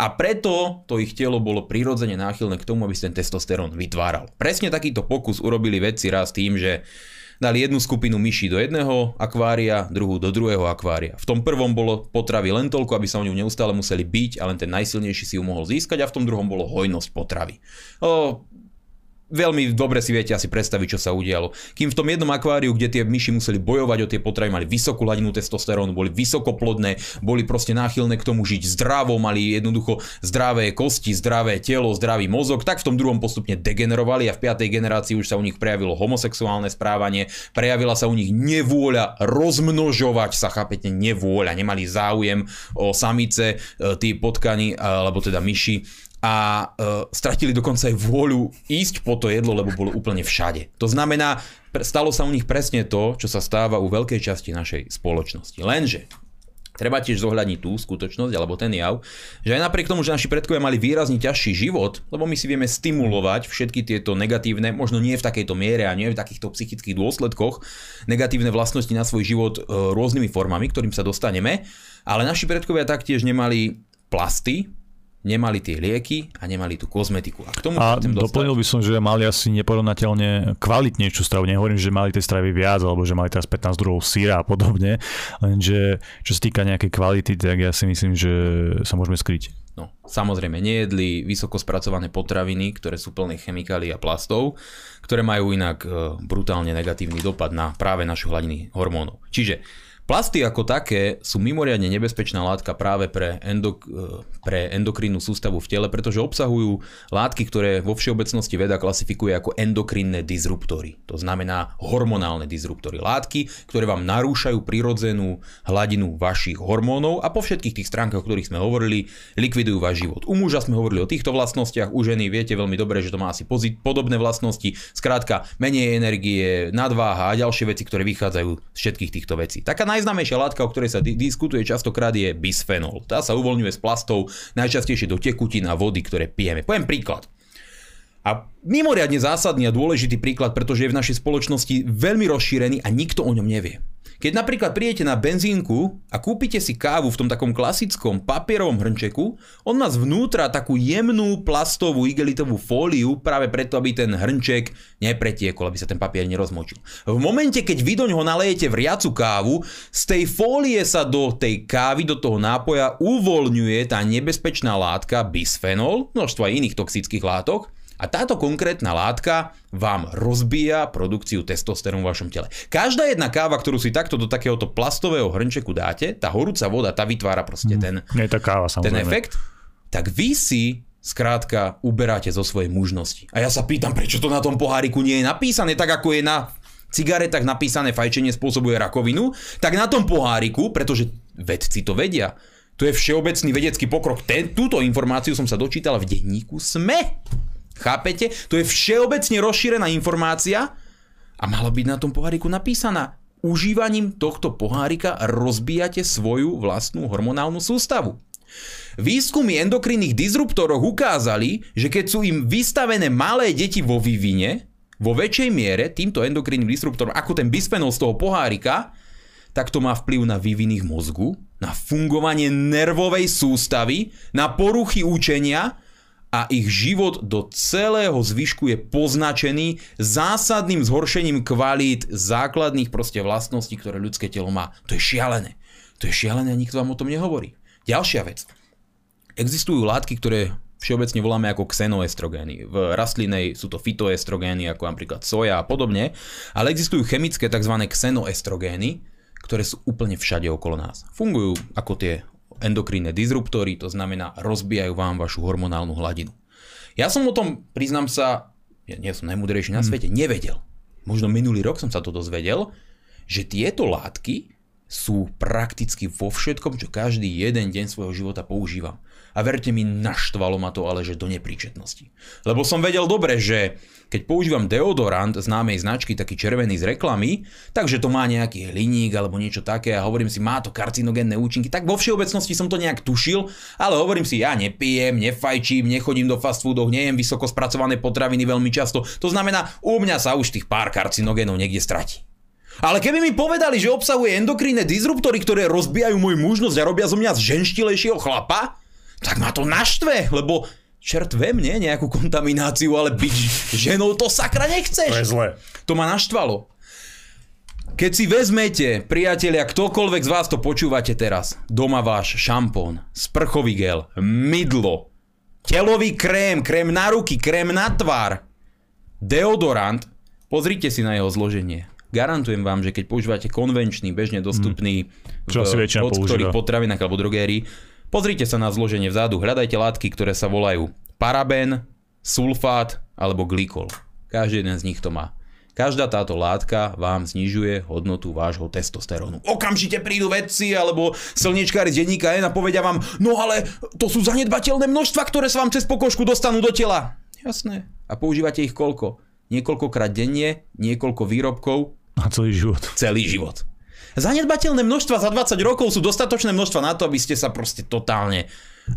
A preto to ich telo bolo prirodzene náchylné k tomu, aby si ten testosterón vytváral. Presne takýto pokus urobili vedci raz tým, že dali jednu skupinu myší do jedného akvária, druhú do druhého akvária. V tom prvom bolo potravy len toľko, aby sa o ňu neustále museli byť a len ten najsilnejší si ju mohol získať a v tom druhom bolo hojnosť potravy. O, veľmi dobre si viete asi predstaviť, čo sa udialo. Kým v tom jednom akváriu, kde tie myši museli bojovať o tie potravy, mali vysokú hladinu testosterónu, boli vysokoplodné, boli proste náchylné k tomu žiť zdravo, mali jednoducho zdravé kosti, zdravé telo, zdravý mozog, tak v tom druhom postupne degenerovali a v piatej generácii už sa u nich prejavilo homosexuálne správanie, prejavila sa u nich nevôľa rozmnožovať sa, chápete, nevôľa, nemali záujem o samice, e, tí potkani, alebo teda myši a uh, stratili dokonca aj vôľu ísť po to jedlo, lebo bolo úplne všade. To znamená, stalo sa u nich presne to, čo sa stáva u veľkej časti našej spoločnosti. Lenže Treba tiež zohľadniť tú skutočnosť alebo ten jav, že aj napriek tomu, že naši predkovia mali výrazne ťažší život, lebo my si vieme stimulovať všetky tieto negatívne, možno nie v takejto miere a nie v takýchto psychických dôsledkoch, negatívne vlastnosti na svoj život e, rôznymi formami, ktorým sa dostaneme, ale naši predkovia taktiež nemali plasty, nemali tie lieky a nemali tú kozmetiku. A, k tomu a doplnil by som, že mali asi neporovnateľne kvalitnejšiu stravu. Nehovorím, že mali tej stravy viac, alebo že mali teraz 15 druhov síra a podobne, lenže čo sa týka nejakej kvality, tak ja si myslím, že sa môžeme skryť. No, samozrejme, nejedli vysoko spracované potraviny, ktoré sú plné chemikálií a plastov, ktoré majú inak e, brutálne negatívny dopad na práve našu hladiny hormónov. Čiže Plasty ako také sú mimoriadne nebezpečná látka práve pre, endok- e, pre endokrínnu sústavu v tele, pretože obsahujú látky, ktoré vo všeobecnosti veda klasifikuje ako endokrinné disruptory. To znamená hormonálne disruptory. Látky, ktoré vám narúšajú prirodzenú hladinu vašich hormónov a po všetkých tých stránkach, o ktorých sme hovorili, likvidujú váš život. U muža sme hovorili o týchto vlastnostiach, u ženy viete veľmi dobre, že to má asi pozit- podobné vlastnosti. Skrátka, menej energie, nadváha a ďalšie veci, ktoré vychádzajú z všetkých týchto vecí. Taká najznámejšia látka, o ktorej sa di- diskutuje častokrát je bisfenol. Tá sa uvoľňuje z plastov najčastejšie do tekutín a vody, ktoré pijeme. Poviem príklad. A mimoriadne zásadný a dôležitý príklad, pretože je v našej spoločnosti veľmi rozšírený a nikto o ňom nevie. Keď napríklad prídete na benzínku a kúpite si kávu v tom takom klasickom papierovom hrnčeku, on má zvnútra takú jemnú plastovú igelitovú fóliu práve preto, aby ten hrnček nepretiekol, aby sa ten papier nerozmočil. V momente, keď vy do ňoho nalejete vriacu kávu, z tej fólie sa do tej kávy, do toho nápoja uvoľňuje tá nebezpečná látka bisfenol, množstvo aj iných toxických látok, a táto konkrétna látka vám rozbíja produkciu testosterónu v vašom tele. Každá jedna káva, ktorú si takto do takéhoto plastového hrnčeku dáte, tá horúca voda, tá vytvára proste mm, ten, Nie tá káva, ten efekt, tak vy si skrátka uberáte zo svojej mužnosti. A ja sa pýtam, prečo to na tom poháriku nie je napísané tak, ako je na cigaretách napísané fajčenie spôsobuje rakovinu, tak na tom poháriku, pretože vedci to vedia, to je všeobecný vedecký pokrok. Ten, túto informáciu som sa dočítal v denníku SME. Chápete? To je všeobecne rozšírená informácia a malo byť na tom poháriku napísaná. Užívaním tohto pohárika rozbijate svoju vlastnú hormonálnu sústavu. Výskumy endokrinných disruptorov ukázali, že keď sú im vystavené malé deti vo vývine, vo väčšej miere týmto endokrinným disruptorom, ako ten bisfenol z toho pohárika, tak to má vplyv na vývin ich mozgu, na fungovanie nervovej sústavy, na poruchy učenia a ich život do celého zvyšku je poznačený zásadným zhoršením kvalít základných proste vlastností, ktoré ľudské telo má. To je šialené. To je šialené a nikto vám o tom nehovorí. Ďalšia vec. Existujú látky, ktoré všeobecne voláme ako xenoestrogény. V rastlinej sú to fitoestrogény, ako napríklad soja a podobne, ale existujú chemické tzv. xenoestrogény, ktoré sú úplne všade okolo nás. Fungujú ako tie endokrinné disruptory, to znamená rozbijajú vám vašu hormonálnu hladinu. Ja som o tom, priznám sa, ja nie som najmudrejší na hmm. svete, nevedel. Možno minulý rok som sa to dozvedel, že tieto látky sú prakticky vo všetkom, čo každý jeden deň svojho života používam. A verte mi, naštvalo ma to ale že do nepríčetnosti. Lebo som vedel dobre, že keď používam deodorant známej značky, taký červený z reklamy, takže to má nejaký hliník alebo niečo také a hovorím si, má to karcinogénne účinky, tak vo všeobecnosti som to nejak tušil, ale hovorím si, ja nepijem, nefajčím, nechodím do fast foodov, nejem vysoko spracované potraviny veľmi často. To znamená, u mňa sa už tých pár karcinogénov niekde stratí. Ale keby mi povedali, že obsahuje endokrinné disruptory, ktoré rozbijajú moju mužnosť a robia zo mňa ženštilejšieho chlapa, tak ma to naštve, lebo čert ve mne nejakú kontamináciu, ale byť ženou to sakra nechceš. To je zle. To ma naštvalo. Keď si vezmete, priatelia, ktokoľvek z vás to počúvate teraz, doma váš šampón, sprchový gel, mydlo, telový krém, krém na ruky, krém na tvár, deodorant, pozrite si na jeho zloženie. Garantujem vám, že keď používate konvenčný, bežne dostupný Hmm. Čo asi väčšina v ktorých potravinách alebo drogérii, pozrite sa na zloženie vzadu, hľadajte látky, ktoré sa volajú paraben, sulfát alebo glykol. Každý jeden z nich to má. Každá táto látka vám znižuje hodnotu vášho testosterónu. Okamžite prídu vedci alebo slniečkári z denníka N a povedia vám, no ale to sú zanedbateľné množstva, ktoré sa vám cez pokožku dostanú do tela. Jasné. A používate ich koľko? Niekoľkokrát denne, niekoľko výrobkov, A celý život. celý život. Zanedbateľné množstva za 20 rokov sú dostatočné množstva na to, aby ste sa proste totálne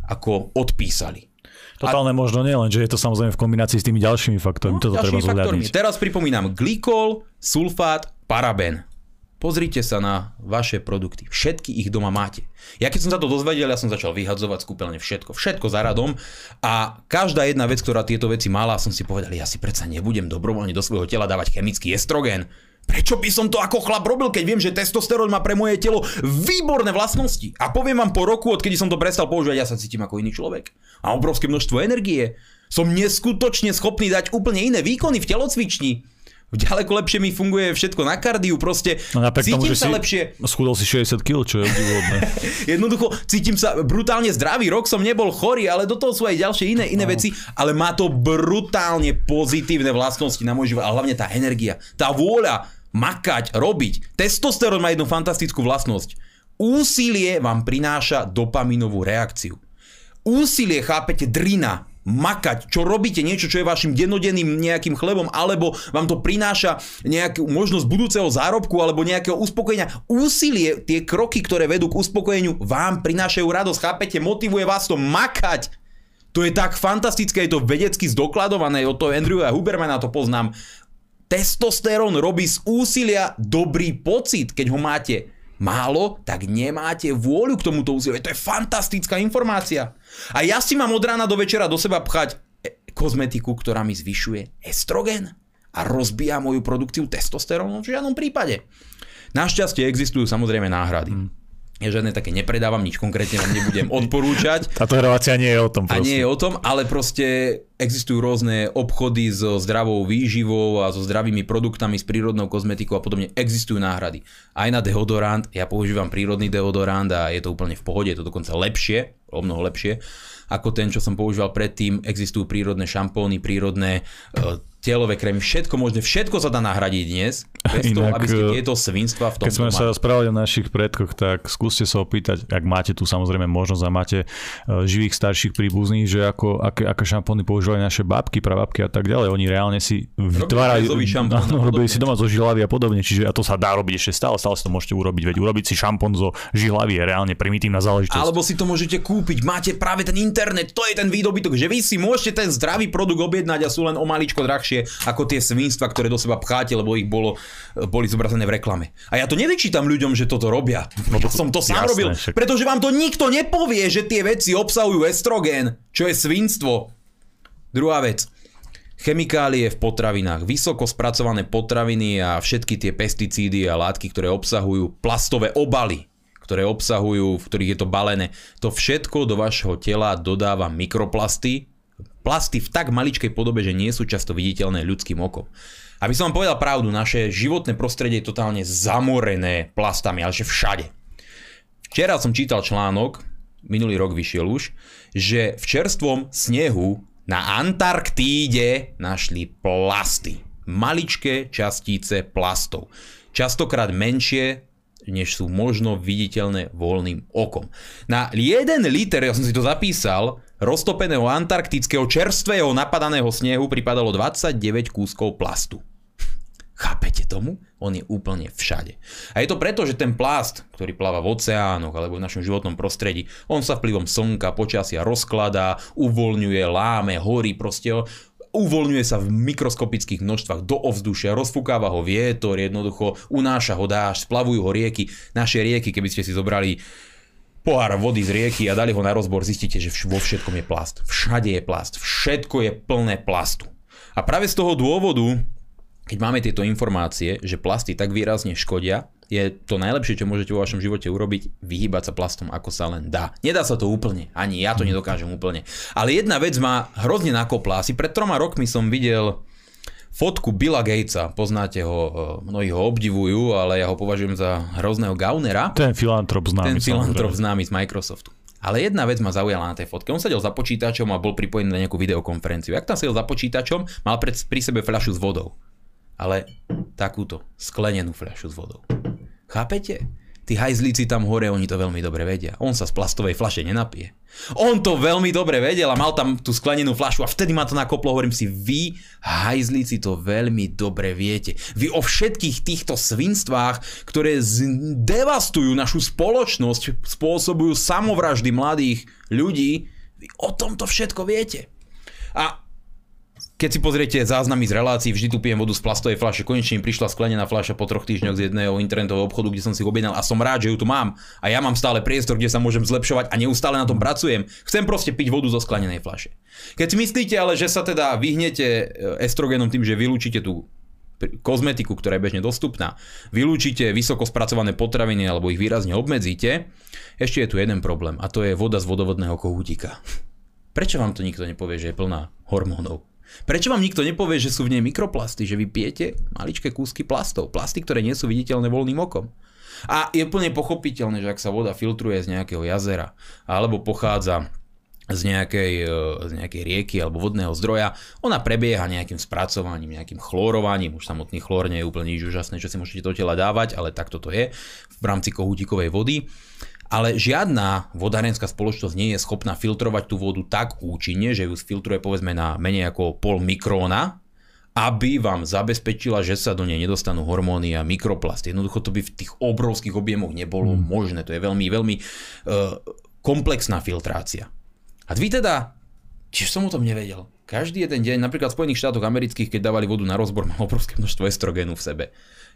ako odpísali. Totálne možno nie, lenže je to samozrejme v kombinácii s tými ďalšími faktormi. Toto treba No, Ďalšími faktormi. zohľadniť. Teraz pripomínam glykol, sulfát, paraben. Pozrite sa na vaše produkty. Všetky ich doma máte. Ja keď som sa to dozvedel, ja som začal vyhadzovať z kúpeľne všetko. Všetko za radom. A každá jedna vec, ktorá tieto veci mala, som si povedal, ja si predsa nebudem dobrovoľne do svojho tela dávať chemický estrogen. Prečo by som to ako chlap robil, keď viem, že testosterón má pre moje telo výborné vlastnosti? A poviem vám po roku, odkedy som to prestal používať, ja sa cítim ako iný človek. A obrovské množstvo energie. Som neskutočne schopný dať úplne iné výkony v telocvični. Ďaleko lepšie mi funguje všetko na kardiu, proste No napriek cítim tomu, sa si lepšie. schudol si 60 kg, čo je obdivuhodné. (laughs) Jednoducho cítim sa brutálne zdravý, rok som nebol chorý, ale do toho sú aj ďalšie iné, iné No. veci, ale má to brutálne pozitívne vlastnosti na môj život, a hlavne tá energia, tá vôľa makať, robiť. Testosterón má jednu fantastickú vlastnosť. Úsilie vám prináša dopaminovú reakciu. Úsilie, chápete, drina, makať, čo robíte, niečo, čo je vašim dennodenným nejakým chlebom, alebo vám to prináša nejakú možnosť budúceho zárobku alebo nejakého uspokojenia. Úsilie, tie kroky, ktoré vedú k uspokojeniu, vám prinášajú radosť, chápete, motivuje vás to makať. To je tak fantastické, je to vedecky zdokladované, od toho Andrewa Hubermana to poznám. Testosterón robí z úsilia dobrý pocit, keď ho máte málo, tak nemáte vôľu k tomuto úsiliu. To je fantastická informácia. A ja si mám od rána do večera do seba pchať e- kozmetiku, ktorá mi zvyšuje estrogen a rozbíja moju produkciu testosterónu v žiadnom prípade. Našťastie existujú samozrejme náhrady. Ja žiadne také nepredávam, nič konkrétne vám nebudem (laughs) odporúčať. Táto relácia nie je o tom A proste. nie je o tom, ale proste existujú rôzne obchody so zdravou výživou a so zdravými produktami, s prírodnou kozmetikou a podobne. Existujú náhrady. Aj na deodorant, ja používam prírodný deodorant a je to úplne v pohode, je to dokonca lepšie, o mnoho lepšie, ako ten, čo som používal predtým. Existujú prírodné šampóny, prírodné e, telové krémy, všetko možné, všetko sa dá nahradiť dnes, bez toho, Inak, aby ste e, tieto svinstva v tom Keď sme doma- sa rozprávali o našich predkoch, tak skúste sa opýtať, ak máte tu samozrejme možnosť a máte e, živých starších príbuzných, že ako, aké, aké šampóny používali naše babky, prababky a tak ďalej. Oni reálne si vytvárajú... (laughs) Áno, robili si doma zo žilavy a podobne, čiže a to sa dá robiť ešte stále, stále si to môžete urobiť, veď urobiť si šampón zo žilavy je reálne primitívna záležitosť. Alebo si to môžete kúpiť, máte práve ten internet, to je ten výdobytok, že vy si môžete ten zdravý produkt objednať a sú len o maličko drahšie ako tie svinstva, ktoré do seba pcháte, lebo ich bolo, boli zobrazené v reklame. A ja to nevyčítam ľuďom, že toto robia. Ja som to sám jasné, robil, však. pretože vám to nikto nepovie, že tie veci obsahujú estrogén, čo je svinstvo. Druhá vec. Chemikálie v potravinách, vysoko spracované potraviny a všetky tie pesticídy a látky, ktoré obsahujú plastové obaly, ktoré obsahujú, v ktorých je to balené, to všetko do vašho tela dodáva mikroplasty, plasty v tak maličkej podobe, že nie sú často viditeľné ľudským okom. Aby som vám povedal pravdu, naše životné prostredie je totálne zamorené plastami, ale že všade. Včera som čítal článok, minulý rok vyšiel už, že v čerstvom snehu na Antarktíde našli plasty. Maličké častice plastov. Častokrát menšie, než sú možno viditeľné voľným okom. Na 1 liter, ja som si to zapísal, roztopeného antarktického čerstvého napadaného snehu pripadalo 29 kúskov plastu. Chápete tomu? On je úplne všade. A je to preto, že ten plast, ktorý pláva v oceánoch alebo v našom životnom prostredí, on sa vplyvom slnka, počasia rozkladá, uvoľňuje, láme, horí, proste uvoľňuje sa v mikroskopických množstvách do ovzdušia, rozfúkáva ho vietor, jednoducho unáša ho dážď, splavujú ho rieky. Naše rieky, keby ste si zobrali pohár vody z rieky a dali ho na rozbor, zistíte, že vo všetkom je plast. Všade je plast. Všetko je plné plastu. A práve z toho dôvodu keď máme tieto informácie, že plasty tak výrazne škodia, je to najlepšie, čo môžete vo vašom živote urobiť, vyhýbať sa plastom, ako sa len dá. Nedá sa to úplne, ani ja to nedokážem úplne. Ale jedna vec ma hrozne nakopla. Asi pred troma rokmi som videl fotku Billa Gatesa. Poznáte ho, e, mnohí ho obdivujú, ale ja ho považujem za hrozného gaunera. Ten filantrop známy. Ten filantrop známy z Microsoftu. Ale jedna vec ma zaujala na tej fotke. On sedel za počítačom a bol pripojený na nejakú videokonferenciu. Ak tam sedel za počítačom, mal pred, pri sebe fľašu s vodou ale takúto sklenenú fľašu s vodou. Chápete? Tí hajzlíci tam hore, oni to veľmi dobre vedia. On sa z plastovej fľaše nenapije. On to veľmi dobre vedel a mal tam tú sklenenú fľašu a vtedy ma to nakoplo, hovorím si, vy hajzlíci to veľmi dobre viete. Vy o všetkých týchto svinstvách, ktoré devastujú našu spoločnosť, spôsobujú samovraždy mladých ľudí, vy o tomto všetko viete. A keď si pozriete záznamy z relácií, vždy tu pijem vodu z plastovej fľaše. Konečne mi prišla sklenená fľaša po troch týždňoch z jedného internetového obchodu, kde som si objednal a som rád, že ju tu mám. A ja mám stále priestor, kde sa môžem zlepšovať a neustále na tom pracujem. Chcem proste piť vodu zo sklenenej fľaše. Keď si myslíte ale, že sa teda vyhnete e, estrogenom tým, že vylúčite tú kozmetiku, ktorá je bežne dostupná, vylúčite vysoko spracované potraviny alebo ich výrazne obmedzíte, ešte je tu jeden problém a to je voda z vodovodného kohútika. Prečo vám to nikto nepovie, že je plná hormónov? Prečo vám nikto nepovie, že sú v nej mikroplasty, že vy pijete maličké kúsky plastov, plasty, ktoré nie sú viditeľné voľným okom? A je plne pochopiteľné, že ak sa voda filtruje z nejakého jazera alebo pochádza z nejakej, e, z nejakej rieky alebo vodného zdroja, ona prebieha nejakým spracovaním, nejakým chlorovaním, už samotný chlór nie je úplne nič úžasné, čo si môžete do tela dávať, ale takto to je v rámci kohútikovej vody ale žiadna vodárenská spoločnosť nie je schopná filtrovať tú vodu tak účinne, že ju filtruje povedzme na menej ako pol mikróna, aby vám zabezpečila, že sa do nej nedostanú hormóny a mikroplasty. Jednoducho to by v tých obrovských objemoch nebolo hmm. možné. To je veľmi, veľmi uh, komplexná filtrácia. A vy teda, tiež som o tom nevedel, každý jeden deň, napríklad v Spojených štátoch amerických, keď dávali vodu na rozbor, mal obrovské množstvo estrogénu v sebe.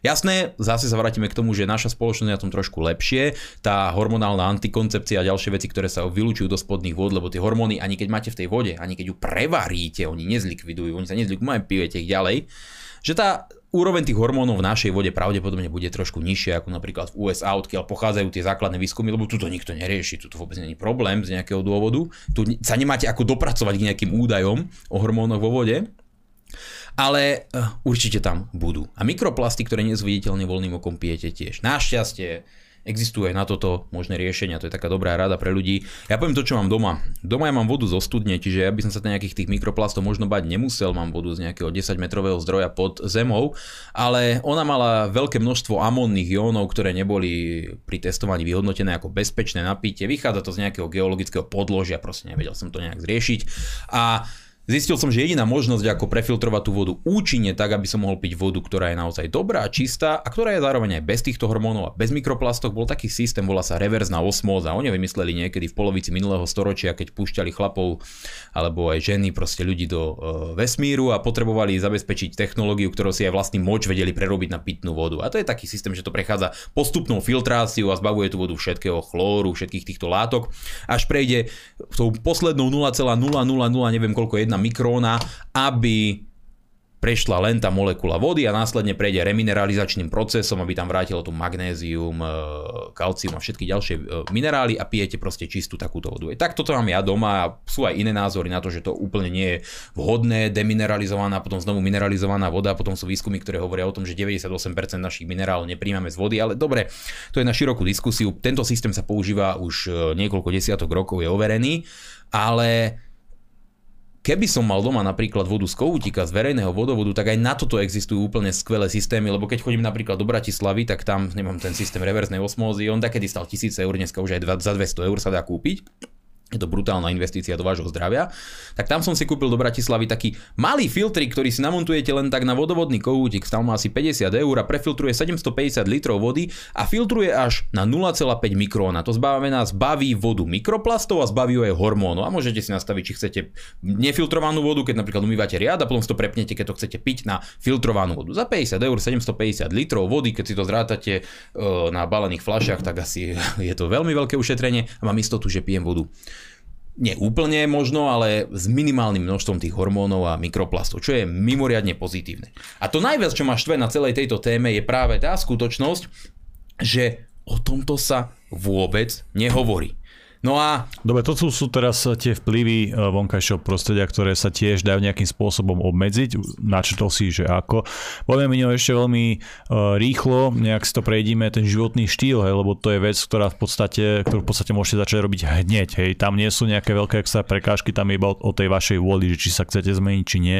Jasné, zase sa vrátime k tomu, že naša spoločnosť je na tom trošku lepšie. Tá hormonálna antikoncepcia a ďalšie veci, ktoré sa vylúčujú do spodných vod, lebo tie hormóny, ani keď máte v tej vode, ani keď ju prevaríte, oni nezlikvidujú, oni sa nezlikvidujú, pijete ich ďalej. Že tá úroveň tých hormónov v našej vode pravdepodobne bude trošku nižšia ako napríklad v USA, odkiaľ pochádzajú tie základné výskumy, lebo tu to nikto nerieši, tu to vôbec není problém z nejakého dôvodu. Tu sa nemáte ako dopracovať k nejakým údajom o hormónoch vo vode ale uh, určite tam budú. A mikroplasty, ktoré nie sú viditeľne voľným okom, pijete tiež. Našťastie existuje aj na toto možné riešenia, to je taká dobrá rada pre ľudí. Ja poviem to, čo mám doma. Doma ja mám vodu zo studne, čiže ja by som sa nejakých tých mikroplastov možno bať nemusel, mám vodu z nejakého 10 metrového zdroja pod zemou, ale ona mala veľké množstvo amónnych jónov, ktoré neboli pri testovaní vyhodnotené ako bezpečné napitie. Vychádza to z nejakého geologického podložia, proste nevedel som to nejak zriešiť. A Zistil som, že jediná možnosť, ako prefiltrovať tú vodu účinne tak, aby som mohol piť vodu, ktorá je naozaj dobrá, čistá a ktorá je zároveň aj bez týchto hormónov a bez mikroplastok, bol taký systém, volá sa reverzná osmóza. Oni vymysleli niekedy v polovici minulého storočia, keď púšťali chlapov alebo aj ženy, proste ľudí do e, vesmíru a potrebovali zabezpečiť technológiu, ktorú si aj vlastný moč vedeli prerobiť na pitnú vodu. A to je taký systém, že to prechádza postupnou filtráciou a zbavuje tú vodu všetkého chlóru, všetkých týchto látok, až prejde tou poslednou 0,000 neviem koľko jedna mikróna, aby prešla len tá molekula vody a následne prejde remineralizačným procesom, aby tam vrátilo tu magnézium, e, kalcium a všetky ďalšie e, minerály a pijete proste čistú takúto vodu. Tak toto mám ja doma a sú aj iné názory na to, že to úplne nie je vhodné, demineralizovaná, potom znovu mineralizovaná voda, potom sú výskumy, ktoré hovoria o tom, že 98% našich minerálov nepríjmame z vody, ale dobre, to je na širokú diskusiu. Tento systém sa používa už e, niekoľko desiatok rokov, je overený, ale Keby som mal doma napríklad vodu z kohútika, z verejného vodovodu, tak aj na toto existujú úplne skvelé systémy, lebo keď chodím napríklad do Bratislavy, tak tam nemám ten systém reverznej osmózy, on takedy stal 1000 eur, dneska už aj za 200 eur sa dá kúpiť je to brutálna investícia do vášho zdravia, tak tam som si kúpil do Bratislavy taký malý filtrik, ktorý si namontujete len tak na vodovodný kohútik, tam má asi 50 eur a prefiltruje 750 litrov vody a filtruje až na 0,5 mikróna. To zbavená zbaví vodu mikroplastov a zbaví aj hormónov. A môžete si nastaviť, či chcete nefiltrovanú vodu, keď napríklad umývate riad a potom si to prepnete, keď to chcete piť na filtrovanú vodu. Za 50 eur 750 litrov vody, keď si to zrátate e, na balených fľašiach, tak asi je to veľmi veľké ušetrenie a mám istotu, že pijem vodu nie úplne možno, ale s minimálnym množstvom tých hormónov a mikroplastov, čo je mimoriadne pozitívne. A to najviac, čo ma štve na celej tejto téme, je práve tá skutočnosť, že o tomto sa vôbec nehovorí. No a... Dobre, to sú, sú teraz tie vplyvy e, vonkajšieho prostredia, ktoré sa tiež dajú nejakým spôsobom obmedziť. Načetol si, že ako. Povieme mi ešte veľmi uh, rýchlo, nejak si to prejdíme, ten životný štýl, hej, lebo to je vec, ktorá v podstate, ktorú v podstate môžete začať robiť hneď. Hej. Tam nie sú nejaké veľké extra prekážky, tam je iba o, o tej vašej vôli, že či sa chcete zmeniť, či nie.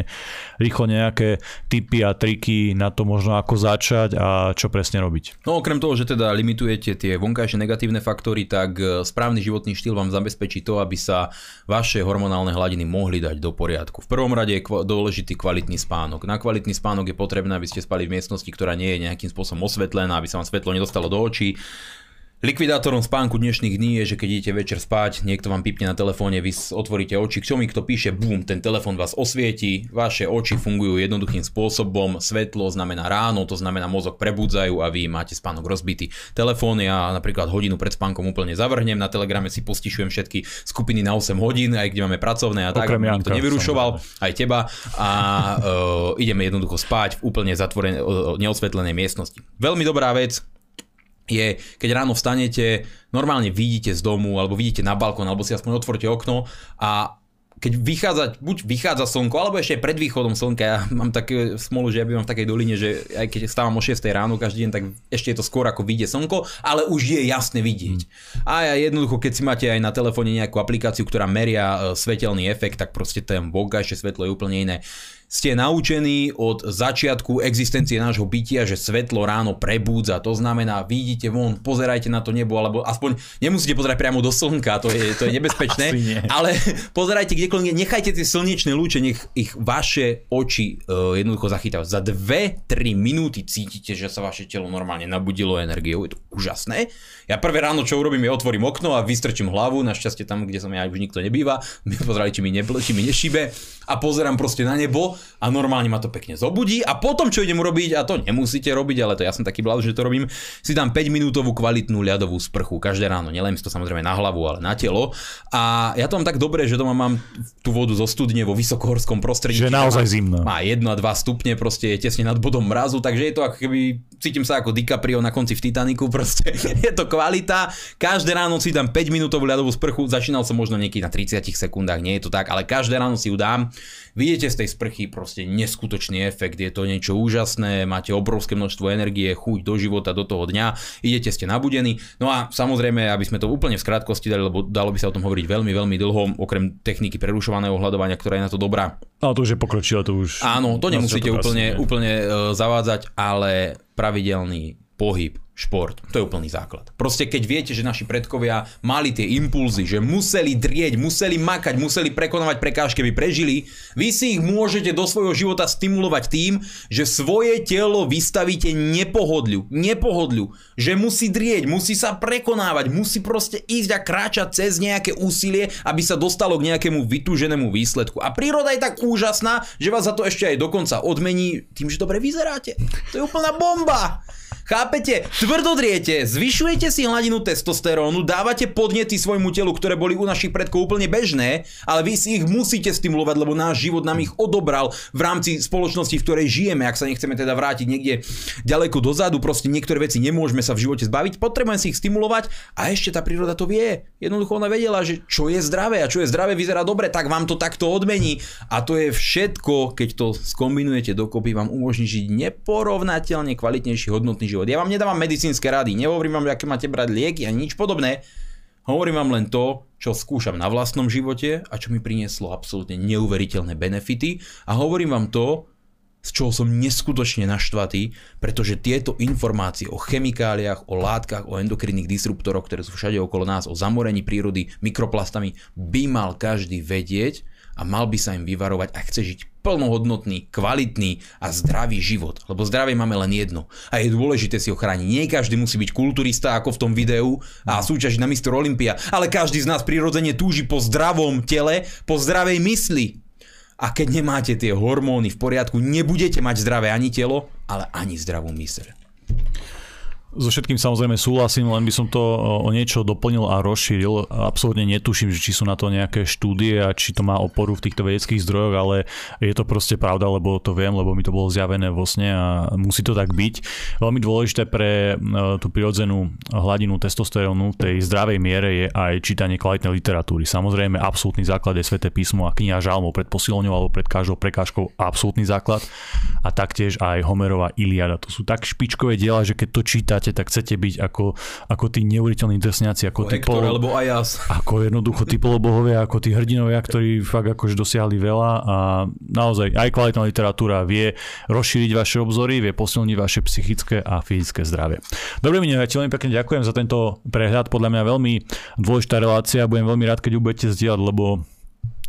Rýchlo nejaké tipy a triky na to možno ako začať a čo presne robiť. No okrem toho, že teda limitujete tie vonkajšie negatívne faktory, tak e, správny životný štýl vám zabezpečí to, aby sa vaše hormonálne hladiny mohli dať do poriadku. V prvom rade je dôležitý kvalitný spánok. Na kvalitný spánok je potrebné, aby ste spali v miestnosti, ktorá nie je nejakým spôsobom osvetlená, aby sa vám svetlo nedostalo do očí. Likvidátorom spánku dnešných dní je, že keď idete večer spať, niekto vám pipne na telefóne, vy otvoríte oči, k čomu kto píše, bum, ten telefón vás osvieti, vaše oči fungujú jednoduchým spôsobom, svetlo znamená ráno, to znamená mozog prebudzajú a vy máte spánok rozbitý. Telefón ja napríklad hodinu pred spánkom úplne zavrhnem, na telegrame si postišujem všetky skupiny na 8 hodín, aj kde máme pracovné a tak, aby to nevyrušoval, aj teba a uh, ideme jednoducho spať v úplne zatvorenej, uh, neosvetlenej miestnosti. Veľmi dobrá vec, je, keď ráno vstanete, normálne vidíte z domu, alebo vidíte na balkón, alebo si aspoň otvorte okno a keď vychádza, buď vychádza slnko, alebo ešte pred východom slnka, ja mám také smolu, že ja bývam v takej doline, že aj keď stávam o 6 ráno každý deň, tak ešte je to skôr ako vyjde slnko, ale už je jasne vidieť. Mm. A ja jednoducho, keď si máte aj na telefóne nejakú aplikáciu, ktorá meria e, svetelný efekt, tak proste ten vonkajšie svetlo je úplne iné ste naučení od začiatku existencie nášho bytia, že svetlo ráno prebúdza. To znamená, vidíte von, pozerajte na to nebo, alebo aspoň nemusíte pozerať priamo do slnka, to je, to je (laughs) nebezpečné, ale (laughs) pozerajte kdekoľvek, nechajte tie slnečné lúče, nech ich vaše oči uh, jednoducho zachytajú. Za 2-3 minúty cítite, že sa vaše telo normálne nabudilo energiou, je to úžasné. Ja prvé ráno, čo urobím, je otvorím okno a vystrčím hlavu, našťastie tam, kde som ja už nikto nebýva, (laughs) pozerali, či mi, neble, či mi nešíbe a pozerám proste na nebo a normálne ma to pekne zobudí a potom, čo idem urobiť, a to nemusíte robiť, ale to ja som taký bláz, že to robím, si dám 5 minútovú kvalitnú ľadovú sprchu každé ráno. Nelem si to samozrejme na hlavu, ale na telo. A ja to mám tak dobre, že doma mám tú vodu zo studne vo vysokohorskom prostredí. Že naozaj zimno. Má 1 a 2 stupne, proste je tesne nad bodom mrazu, takže je to ako keby cítim sa ako DiCaprio na konci v Titaniku, (laughs) proste je to kvalita. Každé ráno si dám 5 minútovú ľadovú sprchu, začínal som možno niekedy na 30 sekundách, nie je to tak, ale každé ráno si ju dám. Vidíte z tej sprchy proste neskutočný efekt, je to niečo úžasné, máte obrovské množstvo energie, chuť do života, do toho dňa, idete, ste nabudení. No a samozrejme, aby sme to úplne v skrátkosti dali, lebo dalo by sa o tom hovoriť veľmi, veľmi dlho, okrem techniky prerušovaného hľadovania, ktorá je na to dobrá. Ale to už je pokročilé, to už... Áno, to nemusíte úplne, úplne uh, zavádzať, ale pravidelný pohyb, šport. To je úplný základ. Proste keď viete, že naši predkovia mali tie impulzy, že museli drieť, museli makať, museli prekonávať prekážky, aby prežili, vy si ich môžete do svojho života stimulovať tým, že svoje telo vystavíte nepohodliu, nepohodliu, že musí drieť, musí sa prekonávať, musí proste ísť a kráčať cez nejaké úsilie, aby sa dostalo k nejakému vytúženému výsledku. A príroda je tak úžasná, že vás za to ešte aj dokonca odmení tým, že dobre vyzeráte. To je úplná bomba. Chápete? Tvrdodriete, zvyšujete si hladinu testosterónu, dávate podnety svojmu telu, ktoré boli u našich predkov úplne bežné, ale vy si ich musíte stimulovať, lebo náš život nám ich odobral v rámci spoločnosti, v ktorej žijeme. Ak sa nechceme teda vrátiť niekde ďaleko dozadu, proste niektoré veci nemôžeme sa v živote zbaviť, potrebujeme si ich stimulovať a ešte tá príroda to vie. Jednoducho ona vedela, že čo je zdravé a čo je zdravé vyzerá dobre, tak vám to takto odmení. A to je všetko, keď to skombinujete dokopy, vám umožní žiť neporovnateľne kvalitnejší hodnotný. Ja vám nedávam medicínske rady, nehovorím vám, aké máte brať lieky ani nič podobné. Hovorím vám len to, čo skúšam na vlastnom živote a čo mi prinieslo absolútne neuveriteľné benefity. A hovorím vám to, z čoho som neskutočne naštvatý, pretože tieto informácie o chemikáliách, o látkach, o endokrinných disruptoroch, ktoré sú všade okolo nás, o zamorení prírody mikroplastami, by mal každý vedieť a mal by sa im vyvarovať a chce žiť plnohodnotný, kvalitný a zdravý život. Lebo zdravie máme len jedno a je dôležité si ho chrániť. Nie každý musí byť kulturista ako v tom videu a súťažiť na Mr. Olympia, ale každý z nás prirodzene túži po zdravom tele, po zdravej mysli. A keď nemáte tie hormóny v poriadku, nebudete mať zdravé ani telo, ale ani zdravú myseľ. So všetkým samozrejme súhlasím, len by som to o niečo doplnil a rozšíril. Absolútne netuším, či sú na to nejaké štúdie a či to má oporu v týchto vedeckých zdrojoch, ale je to proste pravda, lebo to viem, lebo mi to bolo zjavené vo sne a musí to tak byť. Veľmi dôležité pre e, tú prirodzenú hladinu testosterónu v tej zdravej miere je aj čítanie kvalitnej literatúry. Samozrejme, absolútny základ je Sveté písmo a kniha žalmov pred posilňou alebo pred každou prekážkou absolútny základ a taktiež aj Homerova Iliada. To sú tak špičkové diela, že keď to čítate, hráte, tak chcete byť ako, ako tí neuveriteľní drsňáci, ako, tí polo, alebo Ajas. Ako jednoducho tí polobohovia, ako tí hrdinovia, ktorí fakt akože dosiahli veľa a naozaj aj kvalitná literatúra vie rozšíriť vaše obzory, vie posilniť vaše psychické a fyzické zdravie. Dobre, mi ja veľmi pekne ďakujem za tento prehľad, podľa mňa veľmi dôležitá relácia, budem veľmi rád, keď ju budete zdieľať, lebo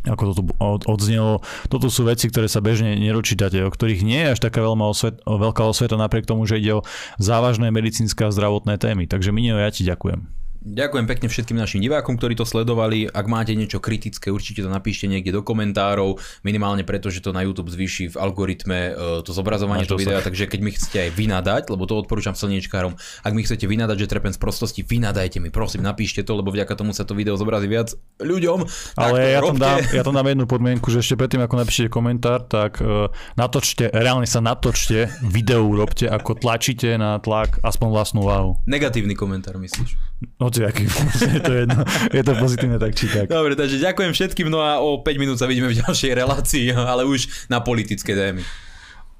ako to tu odznelo. Toto sú veci, ktoré sa bežne neročítate, o ktorých nie je až taká veľmi osvet, veľká osveta napriek tomu, že ide o závažné medicínske a zdravotné témy. Takže Minio, ja ti ďakujem. Ďakujem pekne všetkým našim divákom, ktorí to sledovali. Ak máte niečo kritické, určite to napíšte niekde do komentárov, minimálne preto, že to na YouTube zvýši v algoritme e, to zobrazovanie toho videa, takže keď mi chcete aj vynadať, lebo to odporúčam slniečkárom, ak mi chcete vynadať, že trepem z prostosti, vynadajte mi, prosím, napíšte to, lebo vďaka tomu sa to video zobrazí viac ľuďom. Ale ja tam, dám, ja tam dám jednu podmienku, že ešte predtým, ako napíšete komentár, tak uh, natočte, reálne sa natočte, video urobte, ako tlačíte na tlak aspoň vlastnú váhu. Negatívny komentár, myslíš? Hociaký, (laughs) je to jedno. Je to pozitívne tak či tak. Dobre, takže ďakujem všetkým, no a o 5 minút sa vidíme v ďalšej relácii, ale už na politické témy.